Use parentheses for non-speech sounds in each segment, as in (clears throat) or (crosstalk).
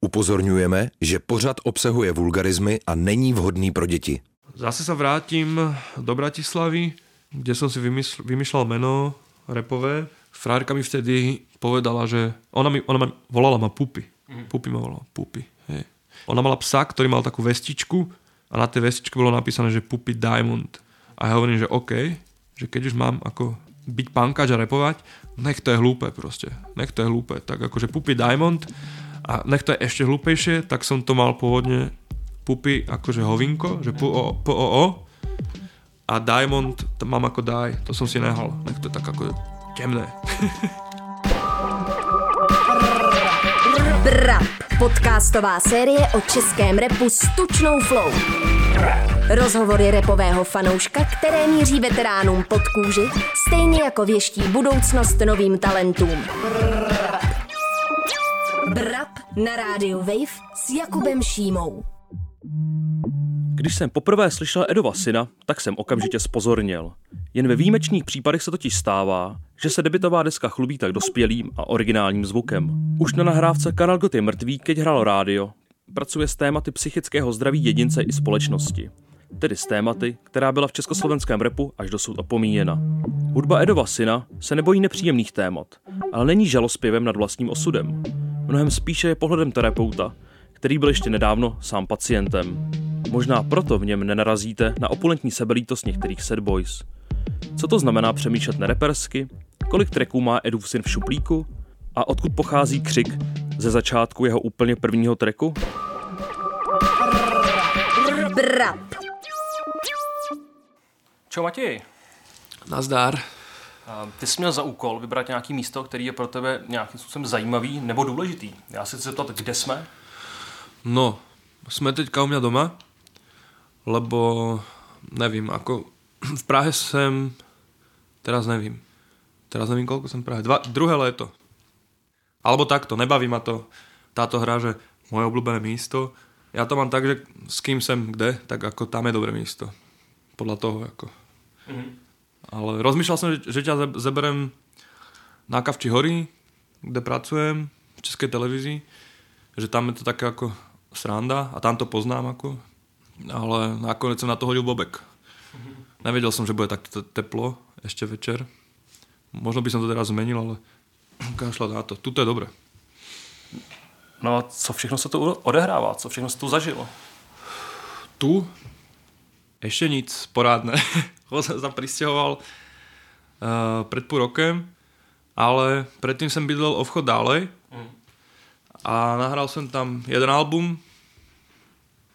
Upozorňujeme, že pořad obsahuje vulgarizmy a není vhodný pro děti. Zase sa vrátim do Bratislavy, kde som si vymysl- vymýšľal meno repové. Frárka mi vtedy povedala, že ona, mi, ona ma, volala ma Pupy. Mm. Pupy ma volala, Pupy. Hej. Ona mala psa, ktorý mal takú vestičku a na tej vestičke bolo napísané, že Pupy Diamond. A ja hovorím, že OK, že keď už mám ako byť pankáč a repovať, nech to je hlúpe proste. Nech to je hlúpe. Tak akože Pupy Diamond a nech to je ešte hlúpejšie, tak som to mal pôvodne Pupy akože hovinko, že p o, p o, o a Diamond to mám ako daj, to som si nehal. Nech to je tak ako temné. Brap, podcastová série o českém repu s tučnou flow. Rozhovory repového fanouška, které míří veteránům pod kůži, stejně jako věští budoucnost novým talentům. Brap na rádiu Wave s Jakubem Šímou. Když jsem poprvé slyšel Edova syna, tak jsem okamžitě spozorněl. Jen ve výjimečných případech se totiž stává, že se debitová deska chlubí tak dospělým a originálním zvukem. Už na nahrávce Kanal Got je mrtvý, keď hrál rádio. Pracuje s tématy psychického zdraví jedince i společnosti. Tedy s tématy, která byla v československém repu až dosud opomíjena. Hudba Edova syna se nebojí nepříjemných témat, ale není žalospěvem nad vlastním osudem. Mnohem spíše je pohledem terapeuta, který byl ještě nedávno sám pacientem. Možná proto v něm nenarazíte na opulentní sebelítost některých sad boys. Co to znamená přemýšlet nerepersky? Kolik tracků má Edův syn v šuplíku? A odkud pochází křik ze začátku jeho úplně prvního tracku? Brap, Čau Matěj. Nazdár. Ty jsi měl za úkol vybrat nějaký místo, který je pro tebe nějakým způsobem zajímavý nebo důležitý. Já si chci zeptat, kde jsme? No, sme teďka u mňa doma, lebo nevím, ako (clears throat) v Prahe sem, teraz nevím, teraz nevím, koľko som v Prahe, Dva, druhé léto. Alebo takto, nebaví ma to táto hra, že moje obľúbené místo. Ja to mám tak, že s kým sem kde, tak ako tam je dobré místo. Podľa toho, ako. Mhm. Ale rozmýšľal som, že, že ťa ze- zeberem na Kavči hory, kde pracujem, v Českej televízii, že tam je to také ako sranda a tam to poznám ako, ale nakoniec som na to hodil bobek. Nevedel som, že bude tak te- teplo ešte večer. Možno by som to teraz zmenil, ale (clears throat) kašľať na to. Tuto je dobre. No a co všechno se tu odehrává? Co všechno se tu zažilo? Tu ešte nic porádne. Sa (laughs) pristahoval uh, pred pol rokem, ale predtým som bydlel o vchod ďalej a nahral som tam jeden album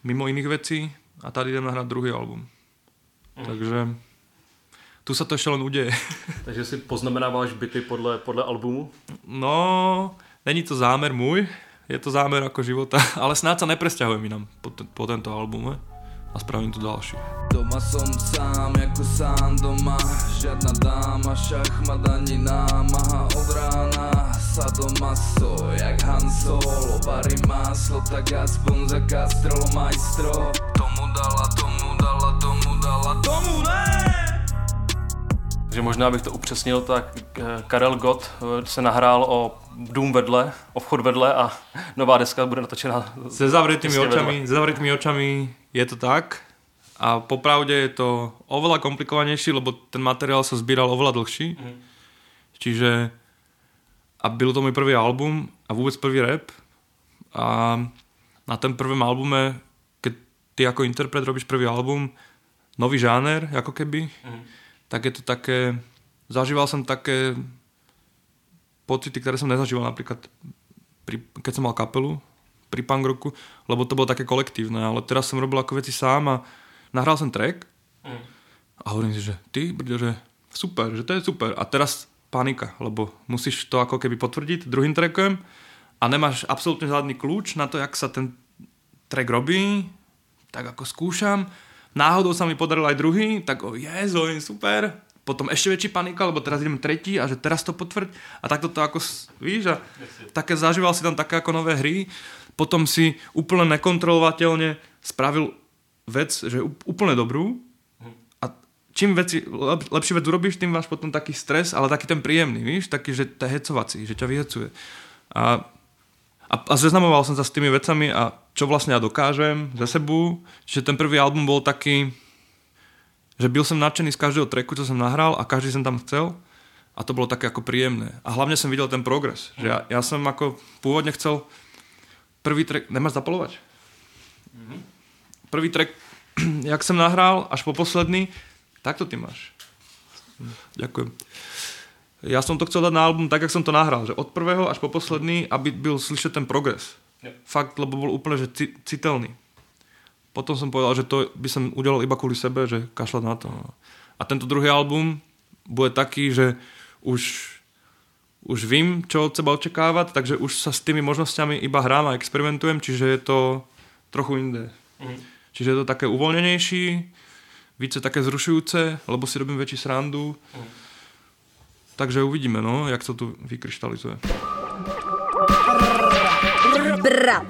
mimo iných vecí a tady idem nahrať druhý album. Takže tu sa to ešte len udeje. (laughs) Takže si poznamenáváš byty podle, podle albumu? No, není to zámer môj, je to zámer ako života, (laughs) ale snáď sa nepresťahujem inám po, te, po tento album eh? a spravím tu ďalší. Doma som sám, jako sám doma Žiadna dáma, šachmat ani námaha Od rána sadomaso, jak Han Solo Varí máslo, tak aspoň za Castrol majstro tomu dala, tomu Takže možná bych to upřesnil, tak Karel Gott eh, se nahrál o dům vedle, o vchod vedle a nová deska bude natočena Se zavretými Tesne vedle. očami, se zavretými očami je to tak a popravde je to oveľa komplikovanejší, lebo ten materiál sa zbíral oveľa dlhší. Mhm. Čiže a byl to môj prvý album a vôbec prvý rap a na ten prvém albume, keď ty ako interpret robíš prvý album, nový žáner, ako keby, tak je to také, zažíval som také pocity, ktoré som nezažíval napríklad pri, keď som mal kapelu pri punk rocku, lebo to bolo také kolektívne, ale teraz som robil ako veci sám a nahral som track a hovorím si, že ty, brďo, že super, že to je super. A teraz panika, lebo musíš to ako keby potvrdiť druhým trackom a nemáš absolútne žiadny kľúč na to, jak sa ten track robí, tak ako skúšam. Náhodou sa mi podaril aj druhý, tak o, jezo, je super. Potom ešte väčší panika, lebo teraz ideme tretí a že teraz to potvrď. A takto to ako, víš, a také zažíval si tam také ako nové hry. Potom si úplne nekontrolovateľne spravil vec, že úplne dobrú. A čím veci, lep, lepšiu vec urobíš, tým máš potom taký stres, ale taký ten príjemný, víš, taký, že to hecovací, že ťa vyhecuje. A a, a zeznamoval som sa s tými vecami a čo vlastne ja dokážem za sebu. Čiže ten prvý album bol taký, že byl som nadšený z každého tracku, čo som nahral a každý som tam chcel a to bolo také ako príjemné. A hlavne som videl ten progres. Že ja, ja som ako pôvodne chcel prvý track, nemáš zapalovať? Prvý track, (clears throat) jak som nahral, až po posledný, tak to ty máš. Ďakujem. Ja som to chcel dať na album tak, jak som to nahral, že od prvého až po posledný, aby byl slyšet ten progres. Fakt, lebo bol úplne že ci- citeľný. Potom som povedal, že to by som udelal iba kvôli sebe, že kašľať na to. no. A tento druhý album bude taký, že už, už vím, čo od seba očakávať, takže už sa s tými možnosťami iba hrám a experimentujem, čiže je to trochu inde. Čiže je to také uvoľnenejší, více také zrušujúce, lebo si robím väčší srandu. Takže uvidíme, no, jak to tu vykryštalizuje. Brap.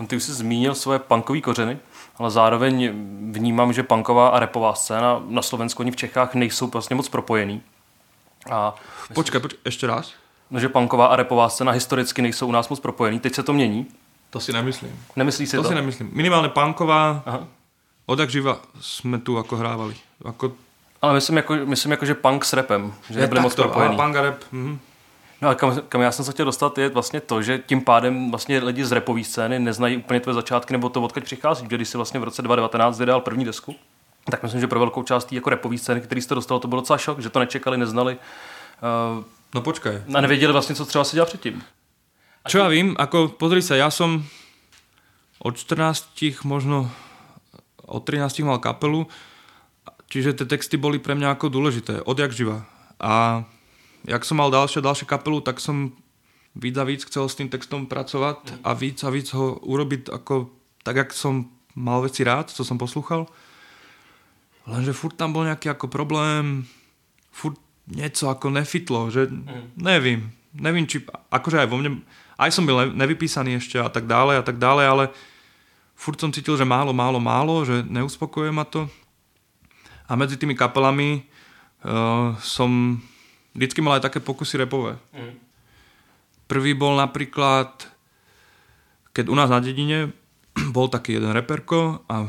No, Ty už jsi zmínil svoje punkové kořeny, ale zároveň vnímám, že punková a repová scéna na Slovensku ani v Čechách nejsou vlastně moc propojený. A Počkaj, počkaj, ešte raz? no, že punková a repová scéna historicky nejsou u nás moc propojený. Teď se to mění. To si nemyslím. Nemyslíš si To to? si nemyslím. Minimálne punková, Aha. odjak živa sme tu ako hrávali. Ako, Ale myslím jako, myslím jako, že punk s rapem, že je nebyly moc propojený. ale punk a rap, mhm. No a kam, kam, já jsem se chtěl dostat, je vlastně to, že tím pádem vlastně lidi z rapové scény neznají úplně tvoje začátky nebo to, odkud přichází. Když si vlastně v roce 2019 vydal první desku, tak myslím, že pro velkou část té jako rapové scény, který jste dostal, to bylo docela šok, že to nečekali, neznali uh, No počkaj. a nevěděli vlastně, co třeba si dělal předtím. Čo ja vím, ako pozri sa, ja som od 14, možno od 13 mal kapelu, čiže tie texty boli pre mňa ako dôležité, odjak živa. A jak som mal ďalšie, ďalšie kapelu, tak som víc a víc chcel s tým textom pracovať a víc a víc ho urobiť ako tak, jak som mal veci rád, co som poslúchal. Lenže furt tam bol nejaký ako problém, furt niečo ako nefitlo, že nevím, nevím, či, akože aj vo mne, aj som byl ne- nevypísaný ešte a tak dále a tak dále, ale furt som cítil, že málo, málo, málo, že neuspokojuje ma to. A medzi tými kapelami uh, som vždycky mal aj také pokusy repové. Prvý bol napríklad, keď u nás na dedine (clears throat) bol taký jeden reperko a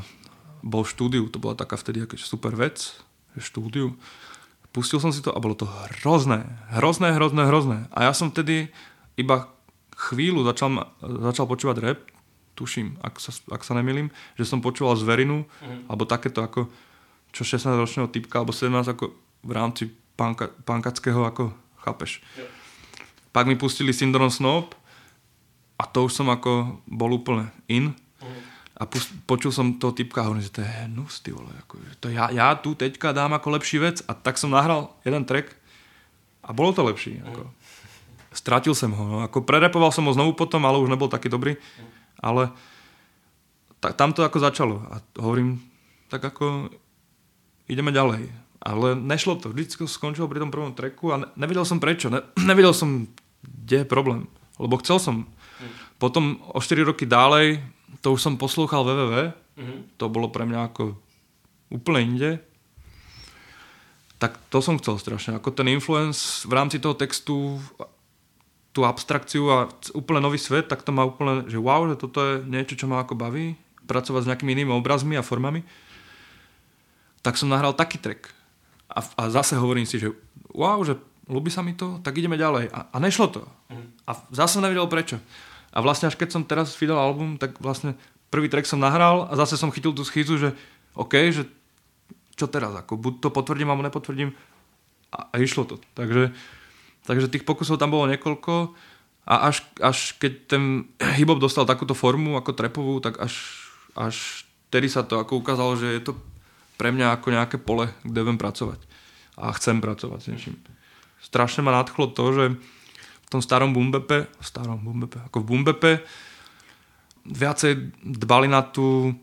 bol v štúdiu, to bola taká vtedy super vec, štúdiu. Pustil som si to a bolo to hrozné, hrozné, hrozné, hrozné. A ja som vtedy iba chvíľu začal, začal počúvať rap, tuším, ak sa, ak sa nemýlim, že som počúval zverinu, alebo takéto ako, čo 16-ročného typka, alebo 17 ako v rámci panka, pankackého, ako chápeš. Pak mi pustili Syndrome Snob a to už som ako bol úplne in. A pust, počul som toho typka a hovorím, že to je hnus, ty vole. Ako, to ja, ja tu teďka dám ako lepší vec. A tak som nahral jeden track a bolo to lepší. Ako. Stratil som ho. No. Ako prerepoval som ho znovu potom, ale už nebol taký dobrý. Ale tak, tam to ako začalo. A hovorím, tak ako ideme ďalej. Ale nešlo to. Vždycky skončilo pri tom prvom tracku a ne, nevedel som prečo. Ne, (clears throat) nevedel som, kde je problém. Lebo chcel som. Potom o 4 roky ďalej, to už som poslúchal www. To bolo pre mňa ako úplne inde. Tak to som chcel strašne. Ako ten influence v rámci toho textu tú abstrakciu a úplne nový svet, tak to má úplne, že wow, že toto je niečo, čo ma ako baví, pracovať s nejakými inými obrazmi a formami. Tak som nahral taký track. A, a zase hovorím si, že wow, že ľúbi sa mi to, tak ideme ďalej. A, a nešlo to. A zase som nevedel prečo. A vlastne až keď som teraz vydal album, tak vlastne prvý track som nahral a zase som chytil tú schizu, že OK, že čo teraz, ako buď to potvrdím alebo nepotvrdím a, a išlo to. Takže, takže tých pokusov tam bolo niekoľko a až, až keď ten (clears throat) hip-hop dostal takúto formu ako trepovú, tak až, až tedy sa to ako ukázalo, že je to pre mňa ako nejaké pole, kde viem pracovať. A chcem pracovať s niečím. Strašne ma nadchlo to, že v tom starom bumbepe, starom bumbepe, ako v bumbepe viacej dbali na tú,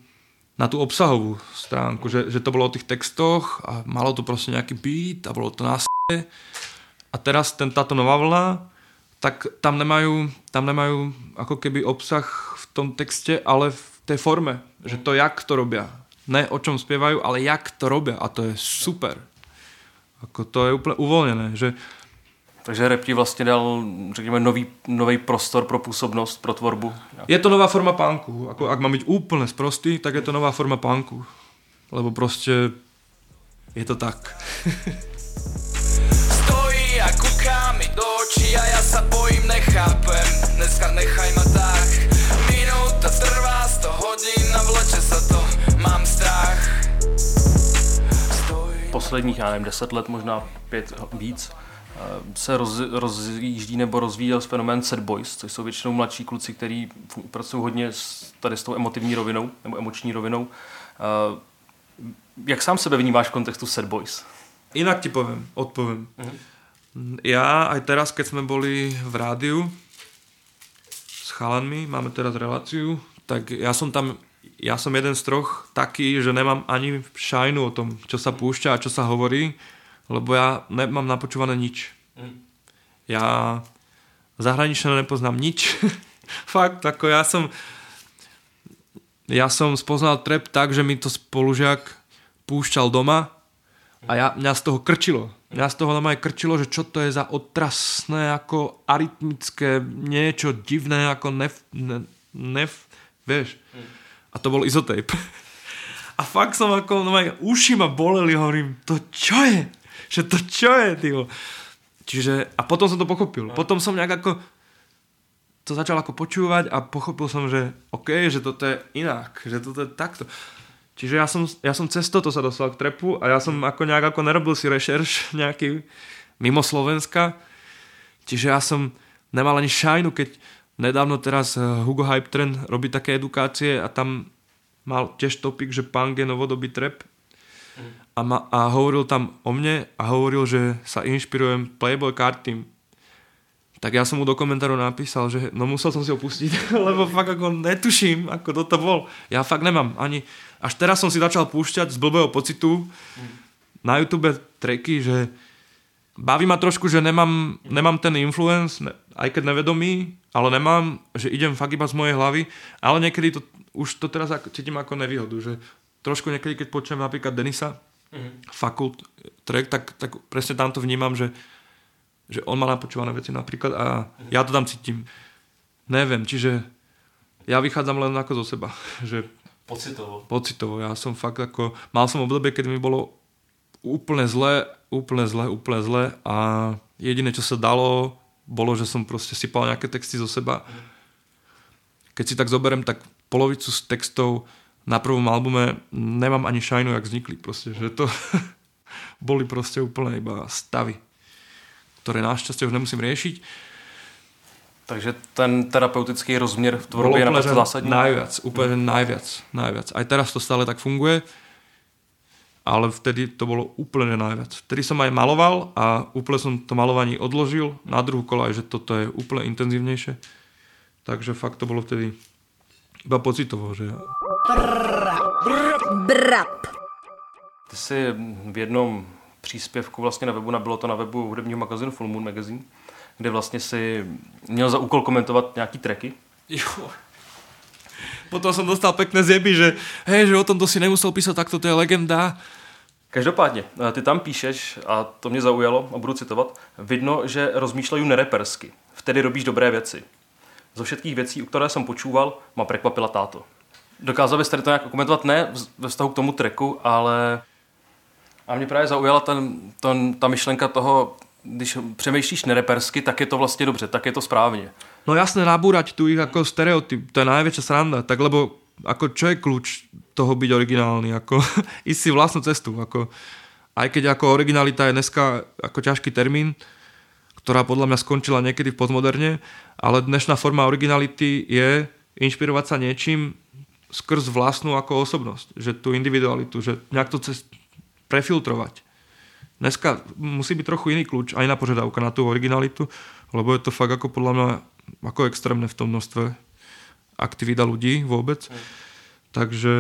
na tú obsahovú stránku, že, že to bolo o tých textoch a malo to proste nejaký beat a bolo to na a teraz ten, táto nová vlna, tak tam nemajú, tam nemajú ako keby obsah v tom texte, ale v tej forme, že to jak to robia. Ne o čom spievajú, ale jak to robia a to je super. Ako to je úplne uvoľnené, že Takže rap ti vlastně dal, řekněme, nový, nový prostor pro působnost, pro tvorbu. Je to nová forma punku. Ako, ak mám byť úplne sprostý, tak je to nová forma punku. Lebo proste je to tak. (laughs) Stojí a kúká mi do očí a ja sa bojím, nechápem Dneska nechaj ma tak Posledních, já nevím, deset let, možná pět víc, eh, se roz, rozjíždí nebo rozvíjel fenomén set boys, což jsou většinou mladší kluci, kteří pracují hodně s, tady s tou emotivní rovinou, nebo emoční rovinou. Eh, Jak sám sebe vnímáš v kontextu set boys? Inak ti poviem, odpoviem. Ja aj teraz, keď sme boli v rádiu s chalanmi, máme teraz reláciu, tak ja som tam, ja som jeden z troch taký, že nemám ani šajnu o tom, čo sa púšťa a čo sa hovorí, lebo ja nemám napočúvané nič. Ja zahraničné nepoznám nič. (laughs) Fakt, ako ja som ja som spoznal trap tak, že mi to spolužiak púšťal doma a ja, mňa z toho krčilo. Mňa z toho normálne krčilo, že čo to je za otrasné, ako arytmické, niečo divné, ako nef, ne, nef vieš. A to bol izotape. A fakt som ako, normálne, uši ma boleli, hovorím, to čo je? Že to čo je, tyvo? Čiže, a potom som to pochopil. Potom som nejak ako, to začal ako počúvať a pochopil som, že OK, že toto je inak, že toto je takto. Čiže ja som, ja som cez toto sa dostal k trepu a ja som ako nejak ako nerobil si rešerš nejaký mimo Slovenska. Čiže ja som nemal ani šajnu, keď nedávno teraz eh, Hugo Hype Trend robí také edukácie a tam mal tiež topik, že punk je novodobý trap. A, ma, a hovoril tam o mne a hovoril, že sa inšpirujem Playboy Card Team. Tak ja som mu do komentárov napísal, že no musel som si ho pustiť, (laughs) lebo fakt ako netuším, ako toto bol. Ja fakt nemám ani... Až teraz som si začal púšťať z blbého pocitu na YouTube tracky, že baví ma trošku, že nemám, nemám ten influence, ne, aj keď nevedomý, ale nemám, že idem fakt iba z mojej hlavy, ale niekedy to, už to teraz cítim ako nevýhodu, že trošku niekedy, keď počujem napríklad Denisa, mm-hmm. fakult track, tak, tak presne tam to vnímam, že že on má napočúvané veci napríklad a ja to tam cítim. Neviem, čiže ja vychádzam len ako zo seba, (laughs) že Pocitovo. pocitovo. Ja som fakt ako, mal som obdobie, keď mi bolo úplne zle, úplne zle, úplne zle a jediné, čo sa dalo, bolo, že som proste sypal nejaké texty zo seba. Keď si tak zoberiem, tak polovicu z textov na prvom albume nemám ani šajnu, jak vznikli proste, že to (laughs) boli proste úplne iba stavy ktoré našťastie už nemusím riešiť. Takže ten terapeutický rozměr v tvorbě je naprosto zásadní? Najviac, úplne najviac, najviac. Aj teraz to stále tak funguje, ale vtedy to bolo úplne najviac. Vtedy som aj maloval a úplne som to malovanie odložil na druhú kolaj, že toto je úplne intenzívnejšie. Takže fakt to bolo vtedy iba pocitovo, že... Brap. Ty jsi v jednom příspěvku vlastně na webu, bylo to na webu hudebního magazínu Full Moon Magazine, kde vlastně si měl za úkol komentovat nějaký tracky. Jo. Potom som dostal pekné zjeby, že hej, že o tomto si nemusel písať, takto to je legenda. Každopádně, eh, ty tam píšeš, a to mě zaujalo a budu citovat, vidno, že rozmýšlejí nerepersky, vtedy robíš dobré věci. Zo všetkých věcí, u které jsem počúval, ma prekvapila táto. Dokázal bys tady to nějak komentovat, ne ve vztahu k tomu treku, ale a mě právě zaujala ten, ten, ta myšlenka toho, když přemýšlíš nerepersky, tak je to vlastně dobře, tak je to správně. No jasné, nabúrať tu ich ako stereotyp, to je najväčšia sranda, tak lebo ako čo je kľúč toho byť originálny, ako (laughs) ísť si vlastnú cestu, ako aj keď ako originalita je dneska ako ťažký termín, ktorá podľa mňa skončila niekedy v postmoderne, ale dnešná forma originality je inšpirovať sa niečím skrz vlastnú ako osobnosť, že tú individualitu, že nejak to cez, prefiltrovať. Dneska musí byť trochu iný kľúč aj na požiadavka na tú originalitu, lebo je to fakt ako podľa mňa ako extrémne v tom množstve aktivita ľudí vôbec. Mm. Takže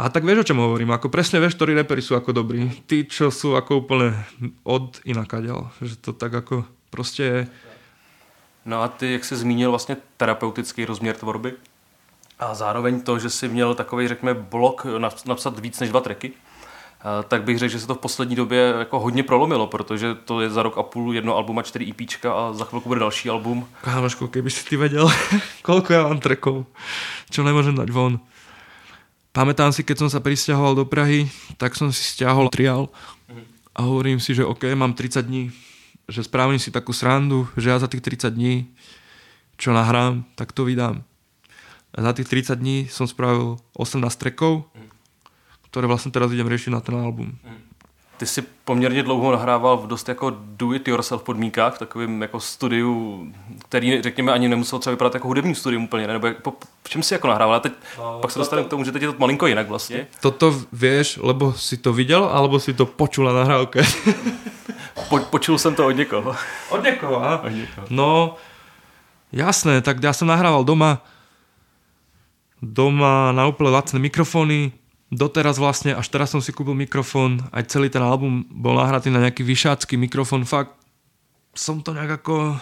a tak vieš, o čom hovorím. Ako presne vieš, ktorí repery sú ako dobrí. Tí, čo sú ako úplne od inakaďal. Že to tak ako proste je. No a ty, jak jsi zmínil vlastně terapeutický rozměr tvorby a zároveň to, že jsi měl takový, řekněme, blok napsat víc než dva tracky, tak bych řekl, že se to v poslední době jako hodně prolomilo, protože to je za rok a půl jedno album a čtyři EPčka a za chvilku bude další album. Kámoško, keby si ty vedel, koľko ja mám trekov, čo nemôžem dať von. Pamätám si, keď som sa prisťahoval do Prahy, tak som si stiahol triál a hovorím si, že OK, mám 30 dní, že spravím si takú srandu, že ja za tých 30 dní, čo nahrám, tak to vydám. A za tých 30 dní som spravil 18 trekov, ktoré vlastne teraz idem riešiť na ten album. Ty si poměrně dlouho nahrával v dost jako do-it-yourself podmínkách, v takovém jako studiu, který, řekněme, ani nemusel třeba vypadat jako hudební studium úplně, ne? nebo jak, po, v čem si jako nahrával? A teď no, pak se dostaneme k tomu, že teď je to malinko jinak vlastně. Toto vieš, lebo si to viděl, alebo si to počul na nahrávke? (laughs) po, počul jsem to od někoho. Od někoho, a? Od někoho. No, jasné, tak ja som nahrával doma, doma na úplne lacné mikrofóny, doteraz vlastne, až teraz som si kúpil mikrofón, aj celý ten album bol nahratý na nejaký vyšácky mikrofón, fakt som to nejak ako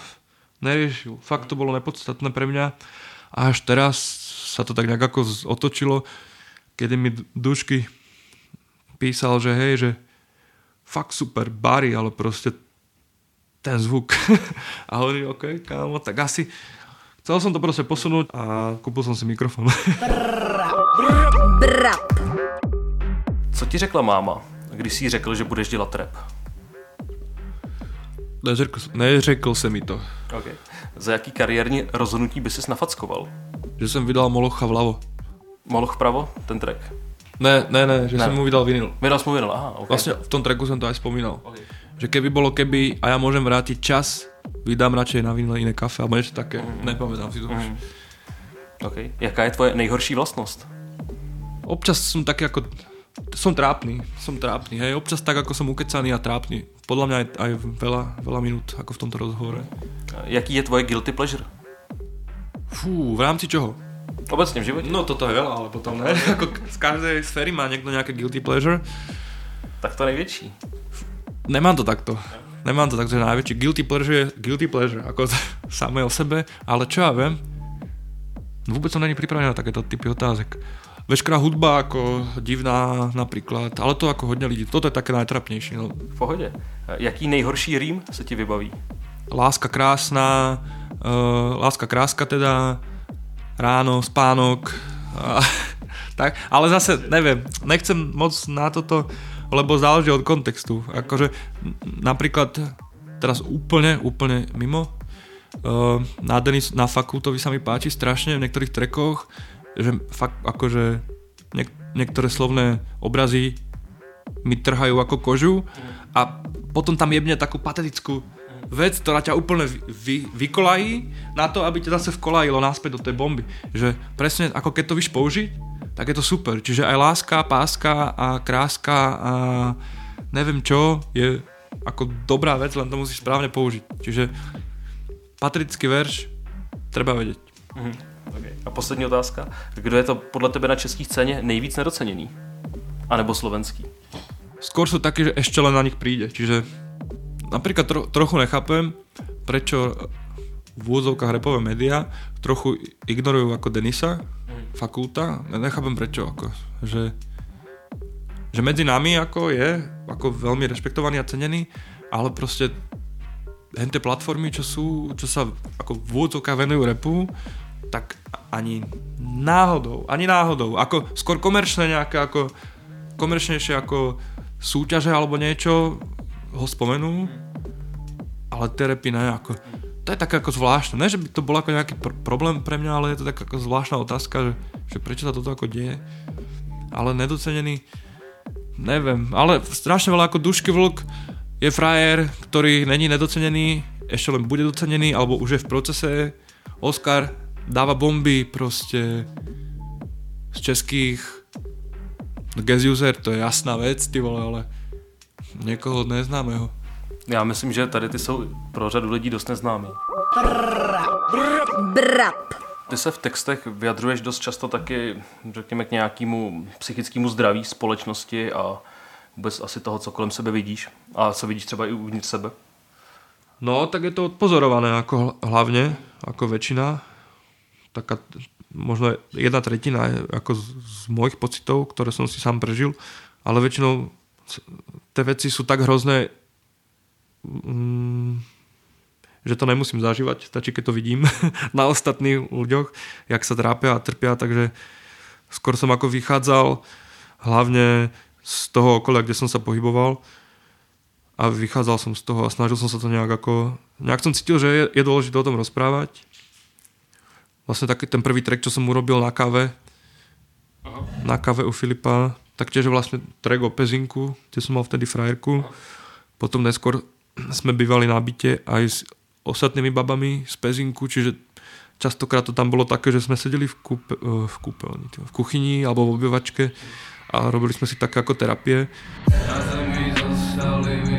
neriešil. Fakt to bolo nepodstatné pre mňa. A až teraz sa to tak nejak ako otočilo, kedy mi Dušky písal, že hej, že fakt super, bary, ale proste ten zvuk. (laughs) a hovorí, OK, kámo, tak asi chcel som to proste posunúť a kúpil som si mikrofón. (laughs) Brap. Co ti řekla máma, když jsi řekl, že budeš dělat rap? Neřekl, neřekl se mi to. Okay. Za jaký kariérní rozhodnutí by si nafackoval? Že jsem vydal Molocha vľavo. Moloch vpravo? Ten track? Ne, ne, ne, že ne. jsem mu vydal vinyl. Vydal jsem mu vinyl, aha. Okay. Vlastně v tom tracku jsem to aj spomínal. Okay. Že keby bolo keby a ja môžem vrátiť čas, vydám radšej na vinyl iné kafe, alebo niečo také. Mm. Nepamätám si to mm. už. Okay. Jaká je tvoje nejhorší vlastnost? Občas som taký ako som trápny, som trápny, hej, občas tak, ako som ukecaný a trápny. Podľa mňa aj, aj veľa, veľa minút, ako v tomto rozhovore. Jaký je tvoje guilty pleasure? Fú, v rámci čoho? Obecne v živote? No toto je veľa, ale potom ne. (laughs) ako z každej sféry má niekto nejaké guilty pleasure. Tak to největší. Nemám to takto. Nemám to tak, že najväčší guilty pleasure je guilty pleasure, ako (laughs) samé o sebe, ale čo ja viem, vôbec som není pripravený na takéto typy otázek veškerá hudba ako divná napríklad, ale to ako hodně lidí. Toto je také najtrapnější. No. V pohodě. Jaký nejhorší rým se ti vybaví? Láska krásná, uh, láska kráska teda, ráno, spánok. (laughs) Tak, ale zase neviem, nechcem moc na toto, lebo záleží od kontextu. Akože napríklad teraz úplne, úplne mimo, uh, na, Denis, na fakultovi sa mi páči strašne v niektorých trekoch, že fakt akože niek- niektoré slovné obrazy mi trhajú ako kožu a potom tam jebne takú patetickú vec, ktorá ťa úplne vy, vykolají na to, aby ťa zase vkolajilo náspäť do tej bomby. Že presne ako keď to víš použiť, tak je to super. Čiže aj láska, páska a kráska a neviem čo je ako dobrá vec, len to musíš správne použiť. Čiže patrický verš treba vedieť. Mm-hmm. Okay. A poslední otázka. Kdo je to podle tebe na české scéně nejvíc nedoceněný? A nebo slovenský? Skôr sú takí, že ešte len na nich príde. Čiže napríklad tro, trochu nechápem, prečo v úvodzovkách repové médiá trochu ignorujú ako Denisa, mm. fakulta. Nechápem prečo. Ako, že, že medzi nami ako je ako veľmi rešpektovaný a cenený, ale proste henté platformy, čo sú, čo sa ako v úvodzovkách venujú repu, tak ani náhodou, ani náhodou, ako skôr komerčné nejaké ako komerčnejšie ako súťaže alebo niečo ho spomenú, ale tie repy ne, ako to je také ako zvláštne, ne, že by to bol ako nejaký pr- problém pre mňa, ale je to taká ako zvláštna otázka, že, že prečo sa toto ako deje, ale nedocenený, neviem, ale strašne veľa ako Dušky Vlk je frajer, ktorý není nedocenený, ešte len bude docenený, alebo už je v procese, Oscar dáva bomby prostě z českých Gas User, to je jasná věc, ty vole, ale někoho neznámého. Já myslím, že tady ty jsou pro řadu lidí dost neznámý. Brap. Ty se v textech vyjadřuješ dost často taky, řekněme, k nějakému psychickému zdraví společnosti a vůbec asi toho, co kolem sebe vidíš a co vidíš třeba i uvnitř sebe. No, tak je to odpozorované jako hlavně, jako většina taká možno jedna tretina ako z, z mojich pocitov, ktoré som si sám prežil, ale väčšinou tie veci sú tak hrozné, mm, že to nemusím zažívať, stačí keď to vidím (laughs) na ostatných ľuďoch, jak sa trápia a trpia, takže skôr som ako vychádzal hlavne z toho okolia, kde som sa pohyboval a vychádzal som z toho a snažil som sa to nejak ako... Nejak som cítil, že je, je dôležité o tom rozprávať. Vlastne taký ten prvý track, čo som urobil na káve, Aha. na káve u Filipa, tak tiež vlastne track o Pezinku, kde som mal vtedy frajerku. Aha. Potom neskôr sme bývali na byte aj s ostatnými babami z Pezinku, čiže častokrát to tam bolo také, že sme sedeli v, kúpe, eh, v kúpeľni, v kuchyni alebo v obyvačke a robili sme si také ako terapie. Na zemi zostali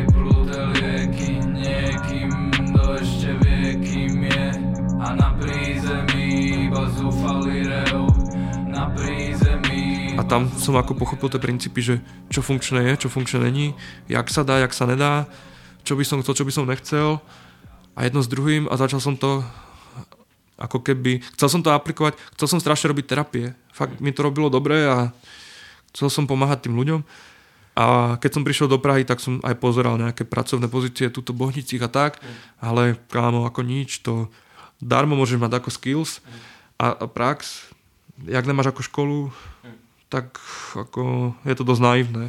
tam som ako pochopil tie princípy, že čo funkčné je, čo funkčné není, jak sa dá, jak sa nedá, čo by som chcel, čo by som nechcel a jedno s druhým a začal som to ako keby, chcel som to aplikovať, chcel som strašne robiť terapie. Fakt mi to robilo dobre a chcel som pomáhať tým ľuďom. A keď som prišiel do Prahy, tak som aj pozeral nejaké pracovné pozície tuto Bohnicích a tak, ale kámo, ako nič, to darmo môžeš mať ako skills a, a prax, jak nemáš ako školu, tak ako je to dosť naivné.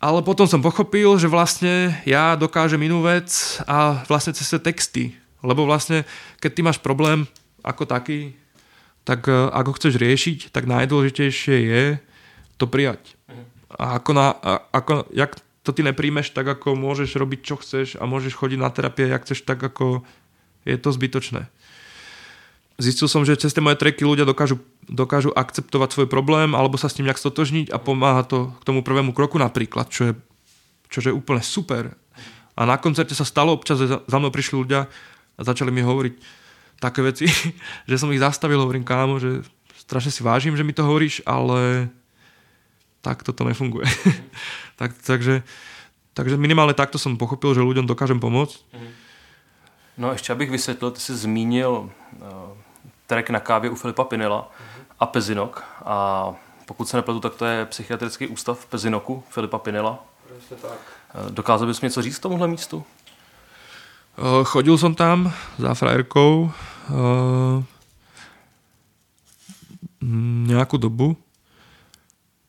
Ale potom som pochopil, že vlastne ja dokážem inú vec a vlastne cez texty. Lebo vlastne, keď ty máš problém ako taký, tak e, ako chceš riešiť, tak najdôležitejšie je to prijať. A ako, na, ako jak to ty nepríjmeš, tak ako môžeš robiť, čo chceš a môžeš chodiť na terapie, jak chceš, tak ako je to zbytočné zistil som, že cez tie moje treky ľudia dokážu, dokážu akceptovať svoj problém alebo sa s ním nejak stotožniť a pomáha to k tomu prvému kroku napríklad, čo je, čo je úplne super. A na koncerte sa stalo občas, že za mnou prišli ľudia a začali mi hovoriť také veci, (laughs) že som ich zastavil, hovorím kámo, že strašne si vážim, že mi to hovoríš, ale tak toto nefunguje. (laughs) tak, takže, takže minimálne takto som pochopil, že ľuďom dokážem pomôcť. No ještě abych vysvětlil, ty jsi zmínil uh track na kávě u Filipa Pinela mm-hmm. a Pezinok. A pokud se nepletu, tak to je psychiatrický ústav v Pezinoku Filipa Pinela. tak. Eh, dokázal bys mi něco říct k tomuhle místu? Uh, chodil som tam za frajerkou uh, nejakú dobu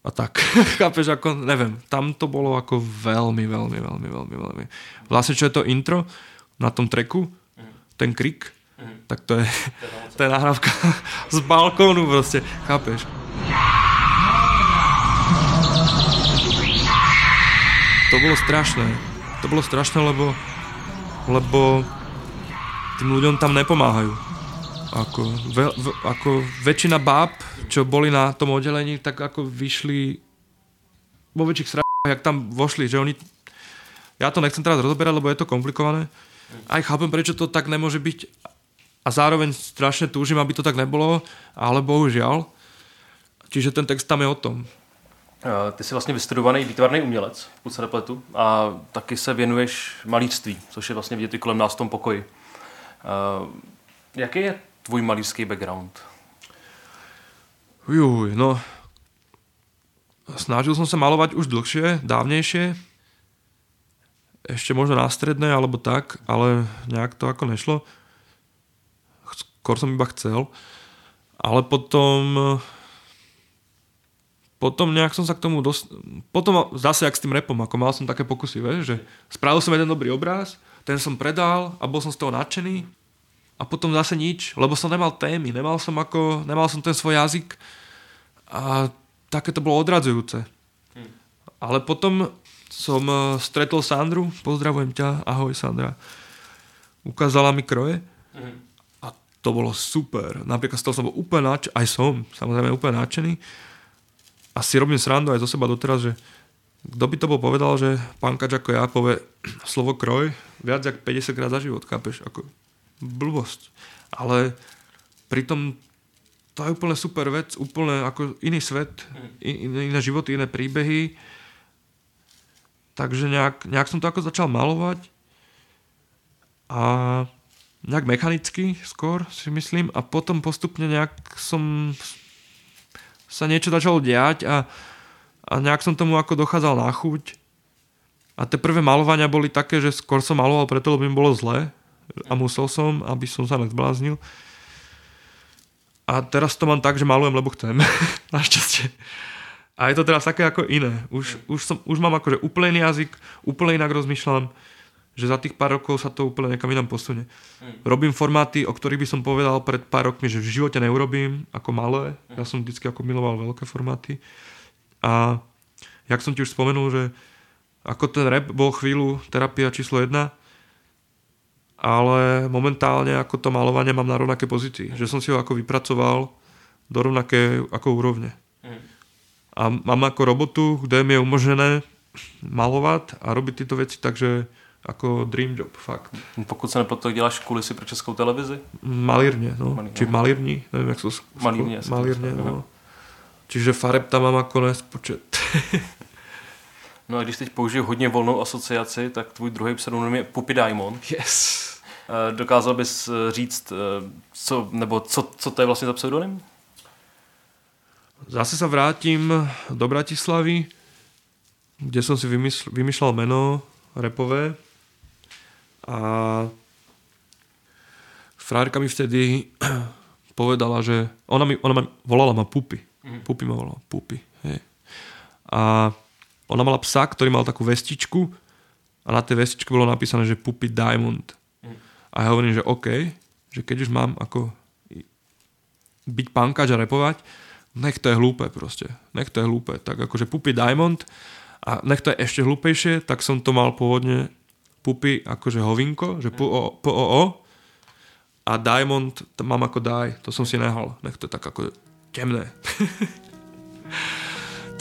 a tak, (laughs) chápeš, ako, neviem, tam to bolo ako veľmi, veľmi, veľmi, veľmi, veľmi. Vlastne, čo je to intro na tom treku, ten krik, tak to je, (laughs) to je nahrávka z balkónu proste, chápeš? To bolo strašné. To bolo strašné, lebo, lebo tým ľuďom tam nepomáhajú. Ako, ve, v, ako väčšina báb, čo boli na tom oddelení, tak ako vyšli vo väčších srách, jak tam vošli, že oni ja to nechcem teraz rozoberať, lebo je to komplikované. Aj chápem, prečo to tak nemôže byť, a zároveň strašne túžim, aby to tak nebolo, ale bohužiaľ. Čiže ten text tam je o tom. Ty jsi vlastně vystudovaný výtvarný umělec, pokud se nepletu, a taky se věnuješ malířství, což je vlastně vidět i kolem nás v tom pokoji. Jaký je tvůj malířský background? Juj, no... Snažil som sa malovať už dlhšie, dávnejšie. Ešte možno na stredné alebo tak, ale nejak to ako nešlo skôr som iba chcel. Ale potom potom nejak som sa k tomu dos... Potom zase jak s tým repom, ako mal som také pokusy, vieš, že spravil som jeden dobrý obraz, ten som predal a bol som z toho nadšený a potom zase nič, lebo som nemal témy, nemal som ako, nemal som ten svoj jazyk a také to bolo odradzujúce. Hm. Ale potom som eh, stretol Sandru, pozdravujem ťa, ahoj Sandra. Ukázala mi kroje hm to bolo super. Napríklad z toho som bol úplne nadšený, aj som, samozrejme úplne nadšený. A si robím srandu aj zo seba doteraz, že kto by to bol povedal, že pán Kač ako ja povie (clears throat) slovo kroj viac jak 50 krát za život, chápeš? Ako blbosť. Ale pritom to je úplne super vec, úplne ako iný svet, in, iné životy, iné príbehy. Takže nejak, nejak som to ako začal malovať a nejak mechanicky skôr si myslím a potom postupne nejak som sa niečo začalo diať a, a nejak som tomu ako dochádzal na chuť A tie prvé malovania boli také, že skôr som maloval preto, lebo mi bolo zle a musel som, aby som sa nezbláznil. A teraz to mám tak, že malujem, lebo chcem. (laughs) Našťastie. A je to teraz také ako iné. Už, už, som, už mám akože úplne jazyk, úplne inak rozmýšľam, že za tých pár rokov sa to úplne niekam inám posunie. Robím formáty, o ktorých by som povedal pred pár rokmi, že v živote neurobím, ako malé. Ja som vždycky ako miloval veľké formáty. A jak som ti už spomenul, že ako ten rap bol chvíľu terapia číslo jedna, ale momentálne ako to malovanie mám na rovnaké pozícii. Že som si ho ako vypracoval do rovnaké ako úrovne. A mám ako robotu, kde mi je umožnené malovať a robiť tieto veci, takže ako dream job, fakt. Pokud se nepletu, děláš kulisy pro českou televizi? Malírně, no. Malírně. Či malírní, nevím, jak to... Malírně, to Malírně, no. Čiže fareb tam mám ako nespočet. (laughs) No a když teď použiju hodně volnou asociaci, tak tvůj druhý pseudonym je Puppy Diamond. yes. Eh, Dokázal bys eh, říct, eh, co, nebo co, co to je vlastně za pseudonym? Zase sa vrátim do Bratislavy, kde som si vymysl- vymýšľal meno repové a frajerka mi vtedy (clears throat) povedala, že ona mi, ona ma volala ma Pupy. Pupy ma volala, Pupy. Hej. A ona mala psa, ktorý mal takú vestičku a na tej vestičke bolo napísané, že Pupy Diamond. A ja hovorím, že OK, že keď už mám ako byť pankáč a repovať, nech to je hlúpe proste. Nech to je hlúpe. Tak akože Pupy Diamond a nech to je ešte hlúpejšie, tak som to mal pôvodne Pupy akože hovinko, že p o, p o, o a Diamond to mám ako daj, to som si nehal. Nech to je tak ako temné. (laughs)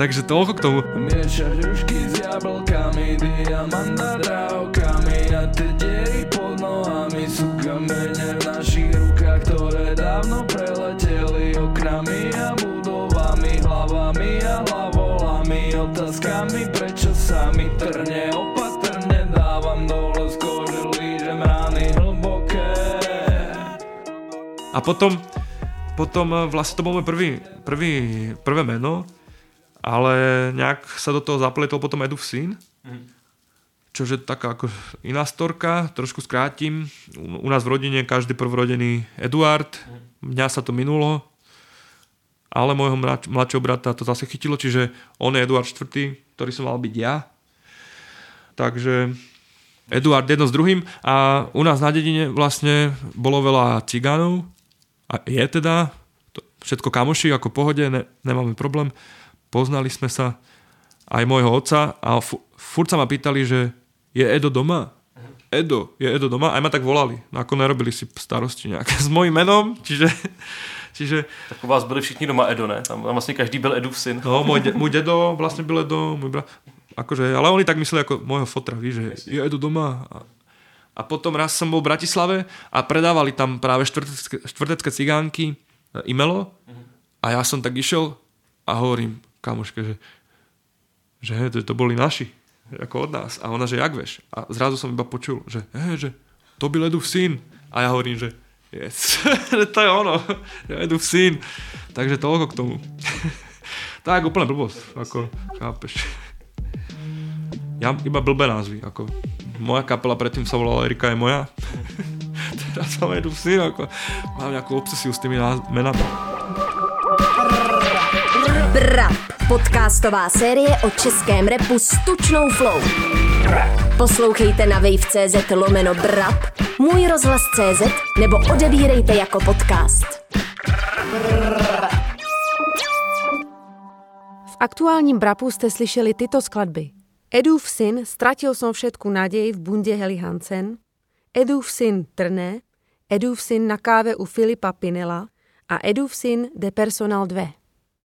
Takže toľko k tomu. Miešaš rušky s jablkami, diamant a drávkami A tie diery pod nohami sú kamene v našich rukách Ktoré dávno preleteli oknami a budovami Hlavami a hlavolami, otázkami A potom, potom eh, vlastne to bol môj prvý, prvý, prvé meno, ale nejak sa do toho zapletol potom Eduf syn, čože taká ako iná storka, trošku skrátim. U, u nás v rodine každý prvorodený Eduard, mňa sa to minulo, ale môjho mladšieho brata to zase chytilo, čiže on je Eduard IV, ktorý som mal byť ja. Takže Eduard jedno s druhým. A u nás na dedine vlastne bolo veľa cigánov a je teda to, všetko kamoši, ako pohode, ne, nemáme problém. Poznali sme sa aj môjho otca a fu, furt sa ma pýtali, že je Edo doma? Edo, je Edo doma? Aj ma tak volali. No ako nerobili si starosti nejaké (laughs) s mojím menom, čiže, čiže Tak u vás byli všichni doma Edo, ne? Tam, tam vlastně každý byl Edův syn. No, môj, de, (laughs) môj dedo vlastne byl Edo, môj brat. Akože, ale oni tak mysleli ako môjho fotra, víš, že je Edo doma. A, a potom raz som bol v Bratislave a predávali tam práve štvrtecké, štvrtecké cigánky e, Imelo a ja som tak išiel a hovorím kamoške, že, že to, to boli naši, ako od nás. A ona, že jak vieš? A zrazu som iba počul, že hej, že to byl Edův syn. A ja hovorím, že yes, (laughs) to je ono, že Edův syn. Takže toľko k tomu. (laughs) tak úplne blbosť, ako chápeš. Ja iba blbé názvy, ako moja kapela predtým sa volala Erika je moja. Teraz mám Edův syn, ako mám nejakú obsesiu s tými menami. Brap, podcastová série o českém repu s tučnou flow. Poslouchejte na wave.cz lomeno Brap, můj rozhlas.cz nebo odebírejte jako podcast. V aktuálním brapu jste slyšeli tyto skladby. Edův syn Ztratil som všetku nádej v bundě Heli Hansen, Edův syn Trné, Edův syn na káve u Filipa Pinela a Edův syn De Personal 2.